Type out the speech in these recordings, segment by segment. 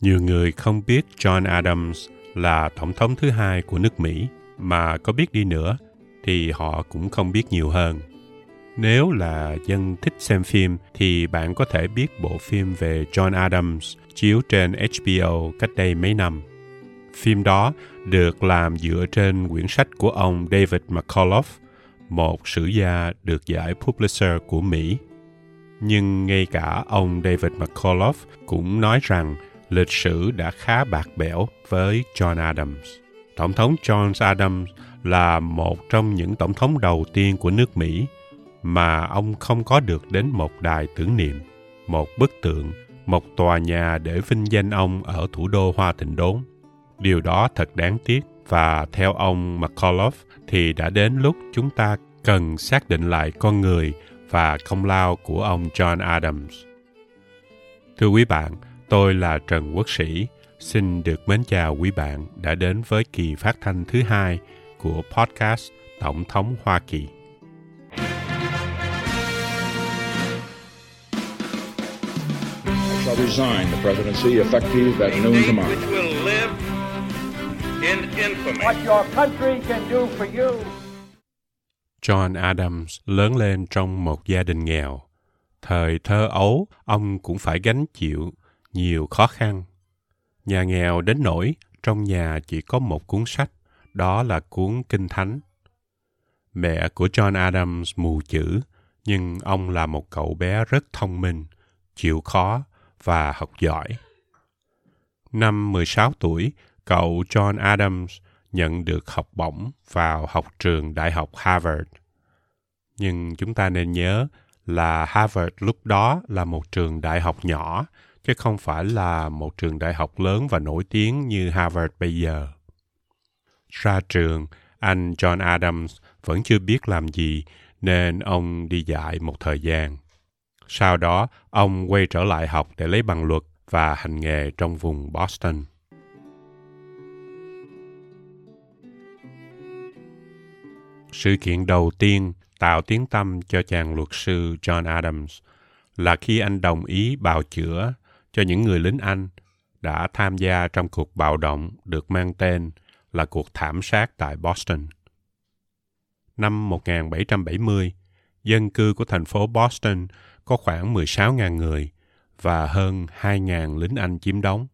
Nhiều người không biết John Adams là tổng thống thứ hai của nước Mỹ, mà có biết đi nữa thì họ cũng không biết nhiều hơn. Nếu là dân thích xem phim thì bạn có thể biết bộ phim về John Adams chiếu trên HBO cách đây mấy năm. Phim đó được làm dựa trên quyển sách của ông David McCullough, một sử gia được giải Pulitzer của Mỹ. Nhưng ngay cả ông David McCullough cũng nói rằng lịch sử đã khá bạc bẽo với John Adams. Tổng thống John Adams là một trong những tổng thống đầu tiên của nước Mỹ mà ông không có được đến một đài tưởng niệm, một bức tượng, một tòa nhà để vinh danh ông ở thủ đô Hoa Thịnh Đốn. Điều đó thật đáng tiếc và theo ông McCullough thì đã đến lúc chúng ta cần xác định lại con người và công lao của ông John Adams. Thưa quý bạn, tôi là Trần Quốc Sĩ, xin được mến chào quý bạn đã đến với kỳ phát thanh thứ hai của podcast Tổng thống Hoa Kỳ. shall resign the presidency effective at noon tomorrow. which will live in infamy. what your country can do for you. John Adams lớn lên trong một gia đình nghèo. Thời thơ ấu, ông cũng phải gánh chịu nhiều khó khăn. Nhà nghèo đến nỗi trong nhà chỉ có một cuốn sách, đó là cuốn Kinh Thánh. Mẹ của John Adams mù chữ, nhưng ông là một cậu bé rất thông minh, chịu khó và học giỏi. Năm 16 tuổi, cậu John Adams nhận được học bổng vào học trường Đại học Harvard. Nhưng chúng ta nên nhớ là Harvard lúc đó là một trường đại học nhỏ, chứ không phải là một trường đại học lớn và nổi tiếng như Harvard bây giờ. Ra trường, anh John Adams vẫn chưa biết làm gì nên ông đi dạy một thời gian. Sau đó, ông quay trở lại học để lấy bằng luật và hành nghề trong vùng Boston. Sự kiện đầu tiên tạo tiếng tâm cho chàng luật sư John Adams là khi anh đồng ý bào chữa cho những người lính Anh đã tham gia trong cuộc bạo động được mang tên là cuộc thảm sát tại Boston. Năm 1770, dân cư của thành phố Boston có khoảng 16.000 người và hơn 2.000 lính Anh chiếm đóng.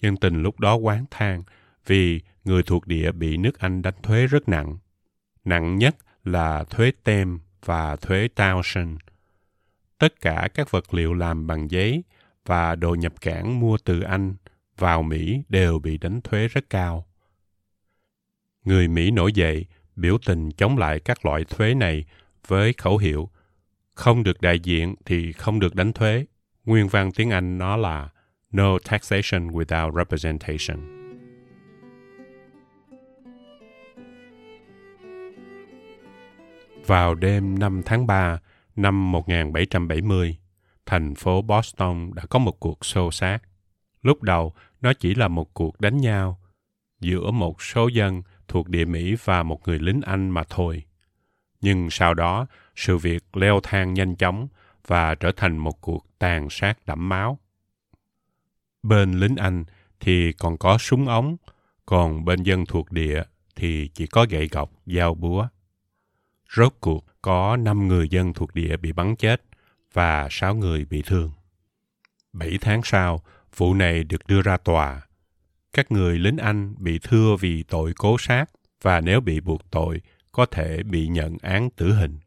Dân tình lúc đó quán than vì người thuộc địa bị nước Anh đánh thuế rất nặng. Nặng nhất là thuế tem và thuế townshend. Tất cả các vật liệu làm bằng giấy và đồ nhập cảng mua từ Anh vào Mỹ đều bị đánh thuế rất cao. Người Mỹ nổi dậy biểu tình chống lại các loại thuế này với khẩu hiệu không được đại diện thì không được đánh thuế. Nguyên văn tiếng Anh nó là No taxation without representation. Vào đêm 5 tháng 3 năm 1770, thành phố Boston đã có một cuộc xô xát. Lúc đầu, nó chỉ là một cuộc đánh nhau giữa một số dân thuộc địa Mỹ và một người lính Anh mà thôi. Nhưng sau đó, sự việc leo thang nhanh chóng và trở thành một cuộc tàn sát đẫm máu. Bên lính Anh thì còn có súng ống, còn bên dân thuộc địa thì chỉ có gậy gọc, dao búa. Rốt cuộc có 5 người dân thuộc địa bị bắn chết và 6 người bị thương. 7 tháng sau, vụ này được đưa ra tòa. Các người lính Anh bị thưa vì tội cố sát và nếu bị buộc tội có thể bị nhận án tử hình.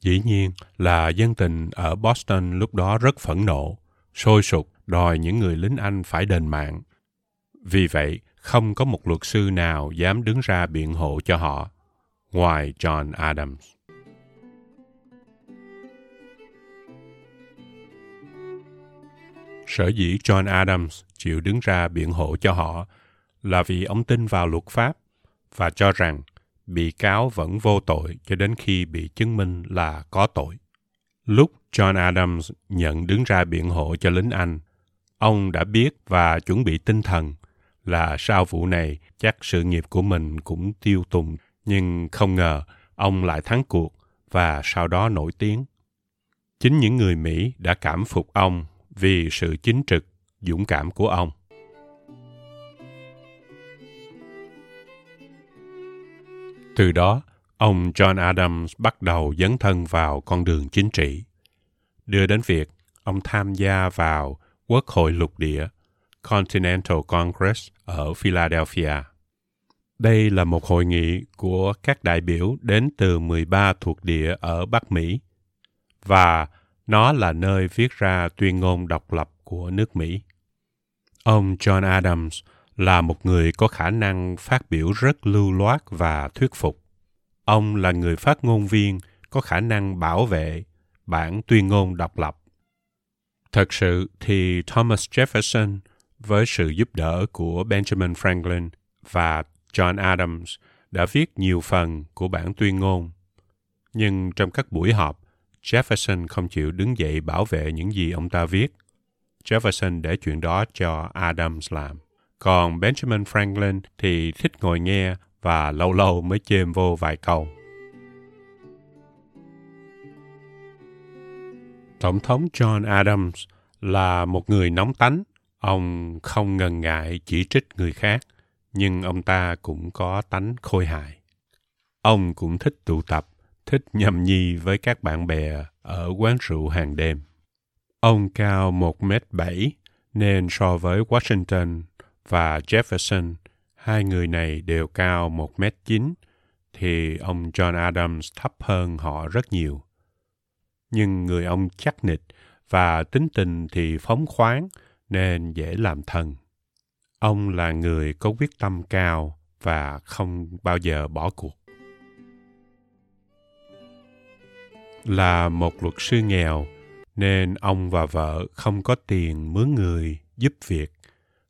Dĩ nhiên là dân tình ở Boston lúc đó rất phẫn nộ, sôi sục đòi những người lính Anh phải đền mạng. Vì vậy, không có một luật sư nào dám đứng ra biện hộ cho họ, ngoài John Adams. Sở dĩ John Adams chịu đứng ra biện hộ cho họ là vì ông tin vào luật pháp và cho rằng bị cáo vẫn vô tội cho đến khi bị chứng minh là có tội. Lúc John Adams nhận đứng ra biện hộ cho lính Anh, ông đã biết và chuẩn bị tinh thần là sau vụ này chắc sự nghiệp của mình cũng tiêu tùng, nhưng không ngờ ông lại thắng cuộc và sau đó nổi tiếng. Chính những người Mỹ đã cảm phục ông vì sự chính trực, dũng cảm của ông. Từ đó, ông John Adams bắt đầu dấn thân vào con đường chính trị, đưa đến việc ông tham gia vào Quốc hội lục địa Continental Congress ở Philadelphia. Đây là một hội nghị của các đại biểu đến từ 13 thuộc địa ở Bắc Mỹ và nó là nơi viết ra tuyên ngôn độc lập của nước Mỹ. Ông John Adams là một người có khả năng phát biểu rất lưu loát và thuyết phục. Ông là người phát ngôn viên có khả năng bảo vệ bản tuyên ngôn độc lập. Thật sự thì Thomas Jefferson với sự giúp đỡ của Benjamin Franklin và John Adams đã viết nhiều phần của bản tuyên ngôn. Nhưng trong các buổi họp, Jefferson không chịu đứng dậy bảo vệ những gì ông ta viết. Jefferson để chuyện đó cho Adams làm. Còn Benjamin Franklin thì thích ngồi nghe và lâu lâu mới chêm vô vài câu. Tổng thống John Adams là một người nóng tánh. Ông không ngần ngại chỉ trích người khác, nhưng ông ta cũng có tánh khôi hài. Ông cũng thích tụ tập, thích nhâm nhi với các bạn bè ở quán rượu hàng đêm. Ông cao 1m7 nên so với Washington và Jefferson, hai người này đều cao 1m9, thì ông John Adams thấp hơn họ rất nhiều. Nhưng người ông chắc nịch và tính tình thì phóng khoáng nên dễ làm thân. Ông là người có quyết tâm cao và không bao giờ bỏ cuộc. Là một luật sư nghèo nên ông và vợ không có tiền mướn người giúp việc,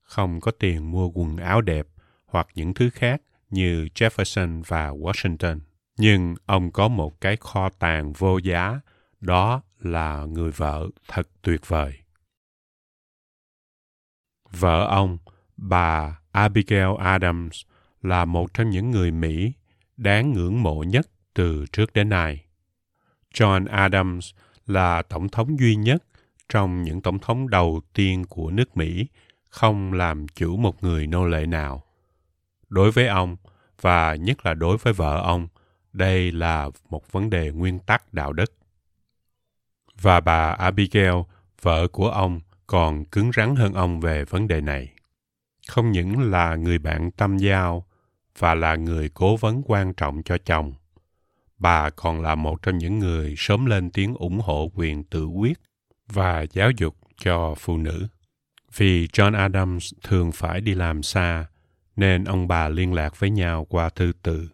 không có tiền mua quần áo đẹp hoặc những thứ khác như Jefferson và Washington. Nhưng ông có một cái kho tàng vô giá, đó là người vợ thật tuyệt vời. Vợ ông, bà Abigail Adams, là một trong những người Mỹ đáng ngưỡng mộ nhất từ trước đến nay. John Adams là tổng thống duy nhất trong những tổng thống đầu tiên của nước Mỹ không làm chủ một người nô lệ nào. Đối với ông, và nhất là đối với vợ ông, đây là một vấn đề nguyên tắc đạo đức. Và bà Abigail, vợ của ông, còn cứng rắn hơn ông về vấn đề này. Không những là người bạn tâm giao và là người cố vấn quan trọng cho chồng, bà còn là một trong những người sớm lên tiếng ủng hộ quyền tự quyết và giáo dục cho phụ nữ. Vì John Adams thường phải đi làm xa, nên ông bà liên lạc với nhau qua thư từ.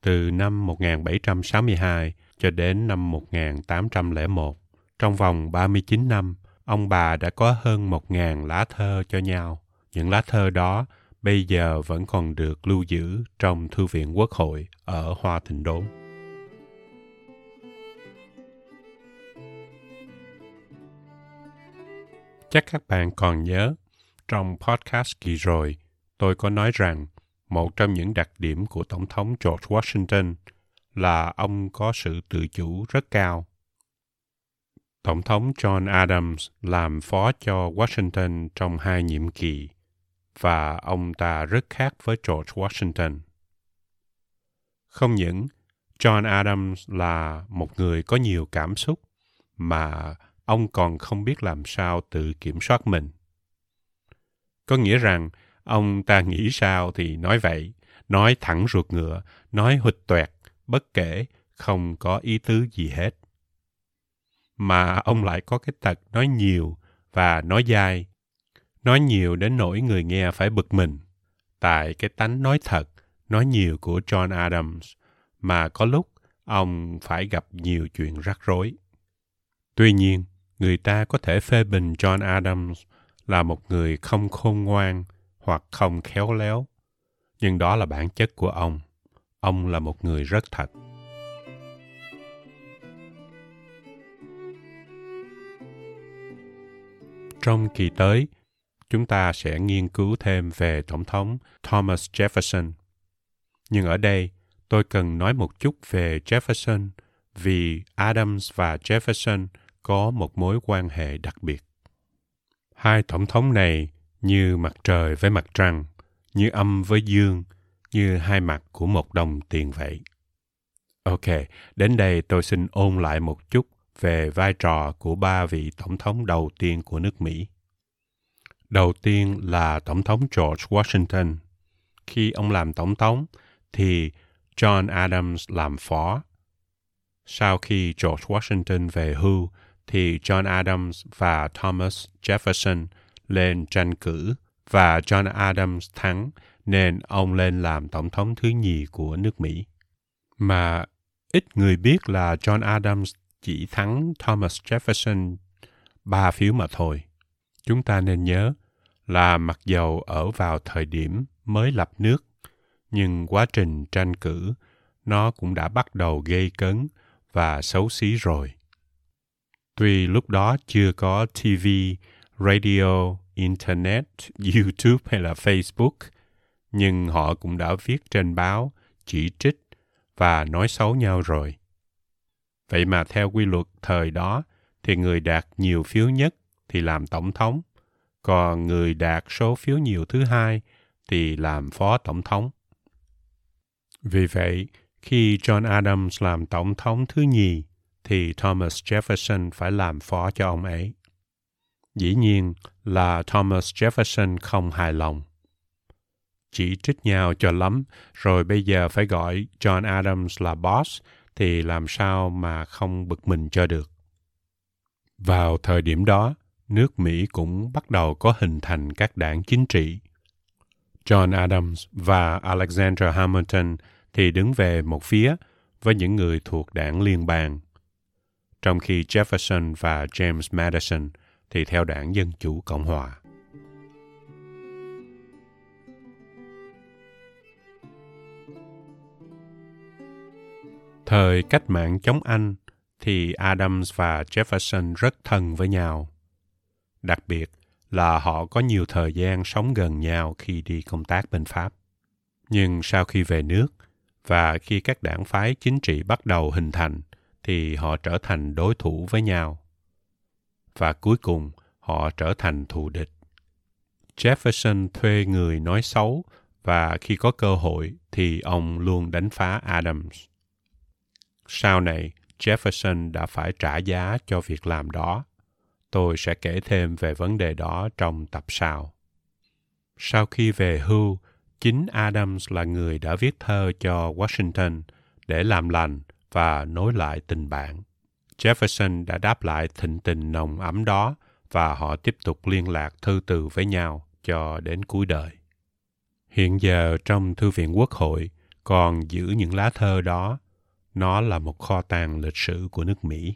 Từ năm 1762 cho đến năm 1801, trong vòng 39 năm, ông bà đã có hơn 1.000 lá thơ cho nhau. Những lá thơ đó bây giờ vẫn còn được lưu giữ trong Thư viện Quốc hội ở Hoa Thịnh Đốn. Chắc các bạn còn nhớ, trong podcast kỳ rồi, tôi có nói rằng một trong những đặc điểm của Tổng thống George Washington là ông có sự tự chủ rất cao. Tổng thống John Adams làm phó cho Washington trong hai nhiệm kỳ và ông ta rất khác với George Washington. Không những John Adams là một người có nhiều cảm xúc mà ông còn không biết làm sao tự kiểm soát mình. Có nghĩa rằng ông ta nghĩ sao thì nói vậy, nói thẳng ruột ngựa, nói hụt toẹt, bất kể, không có ý tứ gì hết. Mà ông lại có cái tật nói nhiều và nói dai, nói nhiều đến nỗi người nghe phải bực mình. Tại cái tánh nói thật, nói nhiều của John Adams, mà có lúc ông phải gặp nhiều chuyện rắc rối. Tuy nhiên, người ta có thể phê bình John Adams là một người không khôn ngoan hoặc không khéo léo. Nhưng đó là bản chất của ông. Ông là một người rất thật. Trong kỳ tới, chúng ta sẽ nghiên cứu thêm về Tổng thống Thomas Jefferson. Nhưng ở đây, tôi cần nói một chút về Jefferson vì Adams và Jefferson – có một mối quan hệ đặc biệt. Hai tổng thống này như mặt trời với mặt trăng, như âm với dương, như hai mặt của một đồng tiền vậy. Ok, đến đây tôi xin ôn lại một chút về vai trò của ba vị tổng thống đầu tiên của nước Mỹ. Đầu tiên là Tổng thống George Washington. Khi ông làm tổng thống, thì John Adams làm phó. Sau khi George Washington về hưu, thì John Adams và Thomas Jefferson lên tranh cử và John Adams thắng nên ông lên làm tổng thống thứ nhì của nước Mỹ. Mà ít người biết là John Adams chỉ thắng Thomas Jefferson ba phiếu mà thôi. Chúng ta nên nhớ là mặc dầu ở vào thời điểm mới lập nước, nhưng quá trình tranh cử nó cũng đã bắt đầu gây cấn và xấu xí rồi. Tuy lúc đó chưa có TV, radio, Internet, YouTube hay là Facebook, nhưng họ cũng đã viết trên báo, chỉ trích và nói xấu nhau rồi. Vậy mà theo quy luật thời đó thì người đạt nhiều phiếu nhất thì làm tổng thống, còn người đạt số phiếu nhiều thứ hai thì làm phó tổng thống. Vì vậy, khi John Adams làm tổng thống thứ nhì, thì Thomas Jefferson phải làm phó cho ông ấy. Dĩ nhiên là Thomas Jefferson không hài lòng. Chỉ trích nhau cho lắm, rồi bây giờ phải gọi John Adams là boss, thì làm sao mà không bực mình cho được. Vào thời điểm đó, nước Mỹ cũng bắt đầu có hình thành các đảng chính trị. John Adams và Alexander Hamilton thì đứng về một phía với những người thuộc đảng liên bang, trong khi Jefferson và James Madison thì theo đảng Dân Chủ Cộng Hòa. Thời cách mạng chống Anh thì Adams và Jefferson rất thân với nhau. Đặc biệt là họ có nhiều thời gian sống gần nhau khi đi công tác bên Pháp. Nhưng sau khi về nước và khi các đảng phái chính trị bắt đầu hình thành thì họ trở thành đối thủ với nhau. Và cuối cùng họ trở thành thù địch. Jefferson thuê người nói xấu và khi có cơ hội thì ông luôn đánh phá Adams. Sau này, Jefferson đã phải trả giá cho việc làm đó. Tôi sẽ kể thêm về vấn đề đó trong tập sau. Sau khi về hưu, chính Adams là người đã viết thơ cho Washington để làm lành và nối lại tình bạn. Jefferson đã đáp lại thịnh tình nồng ấm đó và họ tiếp tục liên lạc thư từ với nhau cho đến cuối đời. Hiện giờ trong Thư viện Quốc hội còn giữ những lá thơ đó nó là một kho tàng lịch sử của nước Mỹ.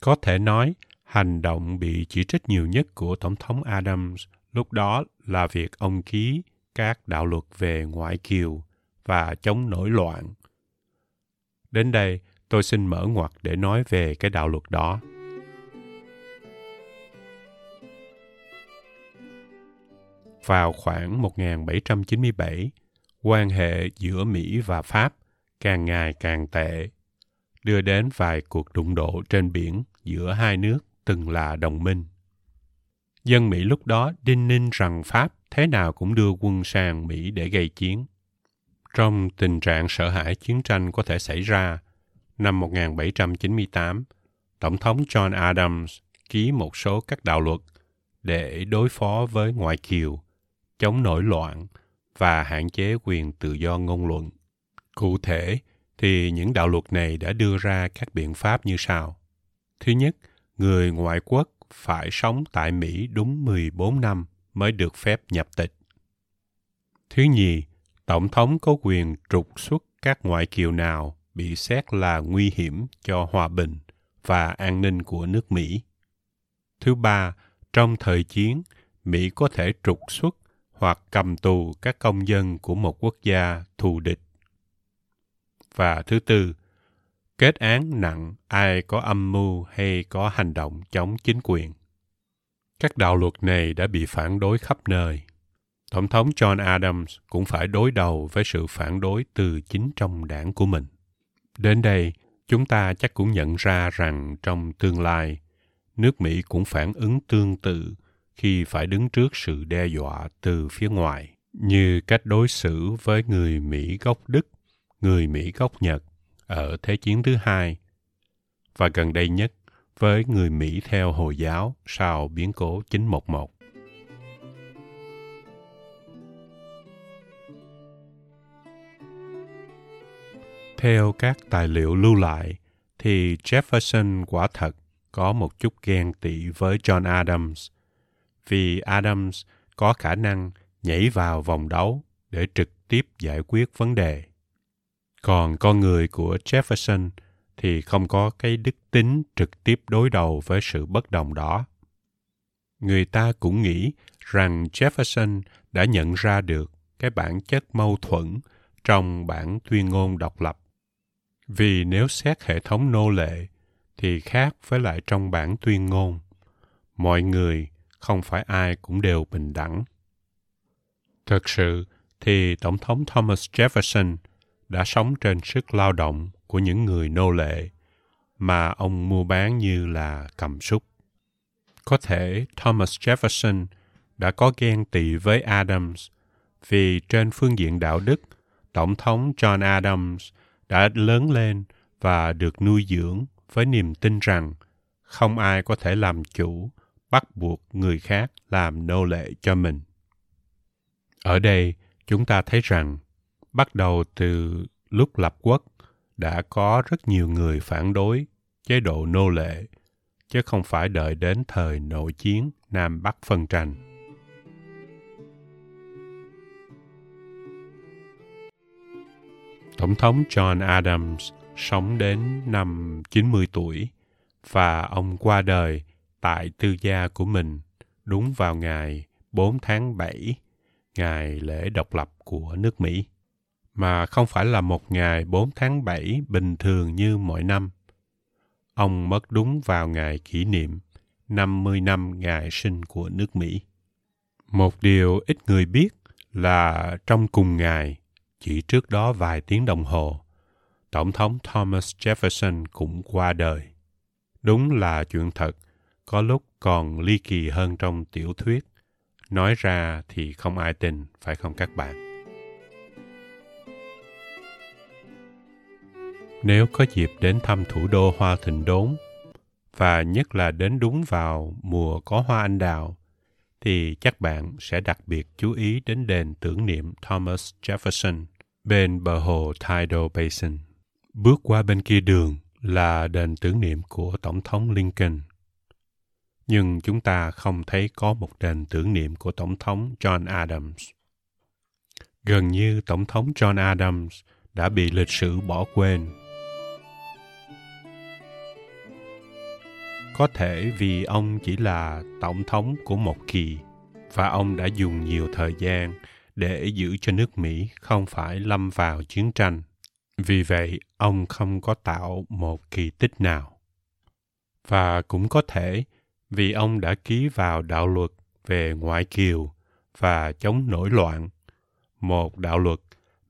Có thể nói, hành động bị chỉ trích nhiều nhất của Tổng thống Adams lúc đó là việc ông ký các đạo luật về ngoại kiều và chống nổi loạn. Đến đây, tôi xin mở ngoặt để nói về cái đạo luật đó. Vào khoảng 1797, quan hệ giữa Mỹ và Pháp càng ngày càng tệ, đưa đến vài cuộc đụng độ trên biển giữa hai nước từng là đồng minh. Dân Mỹ lúc đó đinh ninh rằng Pháp thế nào cũng đưa quân sang Mỹ để gây chiến. Trong tình trạng sợ hãi chiến tranh có thể xảy ra, năm 1798, Tổng thống John Adams ký một số các đạo luật để đối phó với ngoại kiều, chống nổi loạn và hạn chế quyền tự do ngôn luận. Cụ thể, thì những đạo luật này đã đưa ra các biện pháp như sau. Thứ nhất, người ngoại quốc phải sống tại Mỹ đúng 14 năm mới được phép nhập tịch. Thứ nhì, Tổng thống có quyền trục xuất các ngoại kiều nào bị xét là nguy hiểm cho hòa bình và an ninh của nước Mỹ. Thứ ba, trong thời chiến, Mỹ có thể trục xuất hoặc cầm tù các công dân của một quốc gia thù địch và thứ tư, kết án nặng ai có âm mưu hay có hành động chống chính quyền. Các đạo luật này đã bị phản đối khắp nơi. Tổng thống John Adams cũng phải đối đầu với sự phản đối từ chính trong đảng của mình. Đến đây, chúng ta chắc cũng nhận ra rằng trong tương lai, nước Mỹ cũng phản ứng tương tự khi phải đứng trước sự đe dọa từ phía ngoài, như cách đối xử với người Mỹ gốc Đức, người Mỹ gốc Nhật ở Thế chiến thứ hai, và gần đây nhất với người Mỹ theo Hồi giáo sau biến cố 911. Theo các tài liệu lưu lại, thì Jefferson quả thật có một chút ghen tị với John Adams, vì Adams có khả năng nhảy vào vòng đấu để trực tiếp giải quyết vấn đề. Còn con người của Jefferson thì không có cái đức tính trực tiếp đối đầu với sự bất đồng đó. Người ta cũng nghĩ rằng Jefferson đã nhận ra được cái bản chất mâu thuẫn trong bản tuyên ngôn độc lập. Vì nếu xét hệ thống nô lệ thì khác với lại trong bản tuyên ngôn. Mọi người không phải ai cũng đều bình đẳng. Thực sự thì Tổng thống Thomas Jefferson đã sống trên sức lao động của những người nô lệ mà ông mua bán như là cầm súc. Có thể Thomas Jefferson đã có ghen tị với Adams vì trên phương diện đạo đức, Tổng thống John Adams đã lớn lên và được nuôi dưỡng với niềm tin rằng không ai có thể làm chủ, bắt buộc người khác làm nô lệ cho mình. Ở đây, chúng ta thấy rằng bắt đầu từ lúc lập quốc đã có rất nhiều người phản đối chế độ nô lệ, chứ không phải đợi đến thời nội chiến Nam Bắc phân tranh. Tổng thống John Adams sống đến năm 90 tuổi và ông qua đời tại tư gia của mình đúng vào ngày 4 tháng 7, ngày lễ độc lập của nước Mỹ mà không phải là một ngày 4 tháng 7 bình thường như mọi năm. Ông mất đúng vào ngày kỷ niệm 50 năm ngày sinh của nước Mỹ. Một điều ít người biết là trong cùng ngày, chỉ trước đó vài tiếng đồng hồ, Tổng thống Thomas Jefferson cũng qua đời. Đúng là chuyện thật, có lúc còn ly kỳ hơn trong tiểu thuyết. Nói ra thì không ai tin, phải không các bạn? Nếu có dịp đến thăm thủ đô hoa thịnh đốn, và nhất là đến đúng vào mùa có hoa anh đào, thì chắc bạn sẽ đặc biệt chú ý đến đền tưởng niệm Thomas Jefferson bên bờ hồ Tidal Basin. Bước qua bên kia đường là đền tưởng niệm của Tổng thống Lincoln. Nhưng chúng ta không thấy có một đền tưởng niệm của Tổng thống John Adams. Gần như Tổng thống John Adams đã bị lịch sử bỏ quên có thể vì ông chỉ là tổng thống của một kỳ và ông đã dùng nhiều thời gian để giữ cho nước Mỹ không phải lâm vào chiến tranh. Vì vậy, ông không có tạo một kỳ tích nào. Và cũng có thể vì ông đã ký vào đạo luật về ngoại kiều và chống nổi loạn, một đạo luật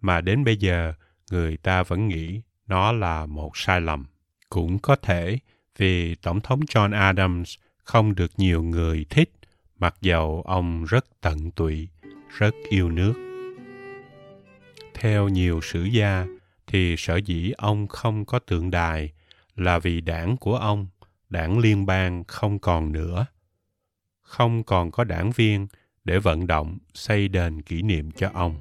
mà đến bây giờ người ta vẫn nghĩ nó là một sai lầm. Cũng có thể vì Tổng thống John Adams không được nhiều người thích, mặc dầu ông rất tận tụy, rất yêu nước. Theo nhiều sử gia, thì sở dĩ ông không có tượng đài là vì đảng của ông, đảng liên bang không còn nữa. Không còn có đảng viên để vận động xây đền kỷ niệm cho ông.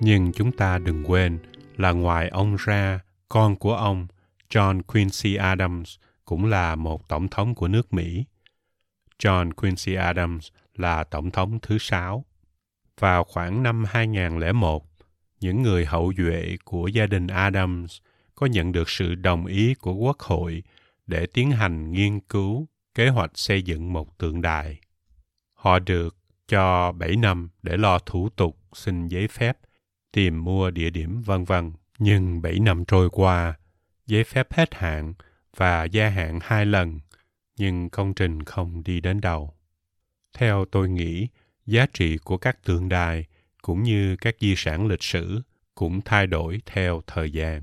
Nhưng chúng ta đừng quên là ngoài ông ra, con của ông John Quincy Adams cũng là một tổng thống của nước Mỹ. John Quincy Adams là tổng thống thứ sáu. Vào khoảng năm 2001, những người hậu duệ của gia đình Adams có nhận được sự đồng ý của Quốc hội để tiến hành nghiên cứu kế hoạch xây dựng một tượng đài. Họ được cho 7 năm để lo thủ tục xin giấy phép, tìm mua địa điểm vân vân. Nhưng 7 năm trôi qua, giấy phép hết hạn và gia hạn hai lần, nhưng công trình không đi đến đâu. Theo tôi nghĩ, giá trị của các tượng đài cũng như các di sản lịch sử cũng thay đổi theo thời gian.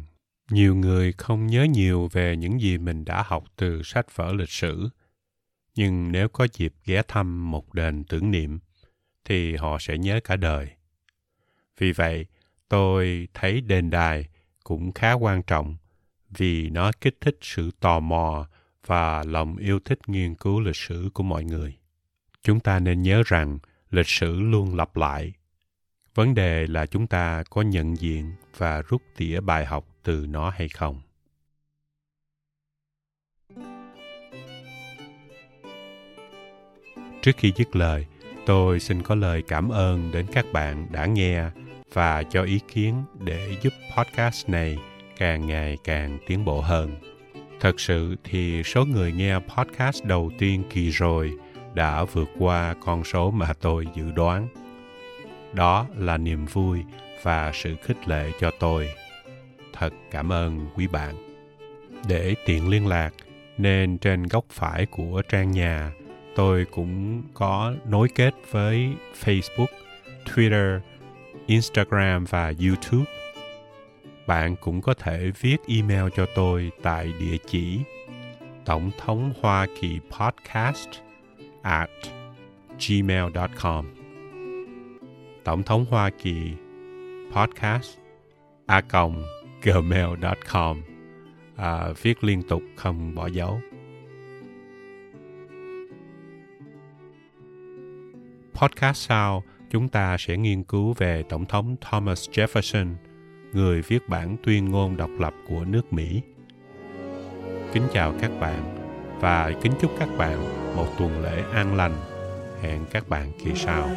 Nhiều người không nhớ nhiều về những gì mình đã học từ sách vở lịch sử, Nhưng nếu có dịp ghé thăm một đền tưởng niệm, thì họ sẽ nhớ cả đời. Vì vậy, tôi thấy đền đài cũng khá quan trọng vì nó kích thích sự tò mò và lòng yêu thích nghiên cứu lịch sử của mọi người. Chúng ta nên nhớ rằng lịch sử luôn lặp lại. Vấn đề là chúng ta có nhận diện và rút tỉa bài học từ nó hay không. Trước khi dứt lời, tôi xin có lời cảm ơn đến các bạn đã nghe và cho ý kiến để giúp podcast này càng ngày càng tiến bộ hơn. Thật sự thì số người nghe podcast đầu tiên kỳ rồi đã vượt qua con số mà tôi dự đoán. Đó là niềm vui và sự khích lệ cho tôi. Thật cảm ơn quý bạn. Để tiện liên lạc, nên trên góc phải của trang nhà, tôi cũng có nối kết với Facebook, Twitter, Instagram và YouTube. Bạn cũng có thể viết email cho tôi tại địa chỉ tổng thống hoa kỳ podcast at gmail.com tổng thống hoa kỳ podcast a gmail.com à, viết liên tục không bỏ dấu. Podcast sau chúng ta sẽ nghiên cứu về tổng thống thomas jefferson người viết bản tuyên ngôn độc lập của nước mỹ kính chào các bạn và kính chúc các bạn một tuần lễ an lành. Hẹn các bạn kỳ sau.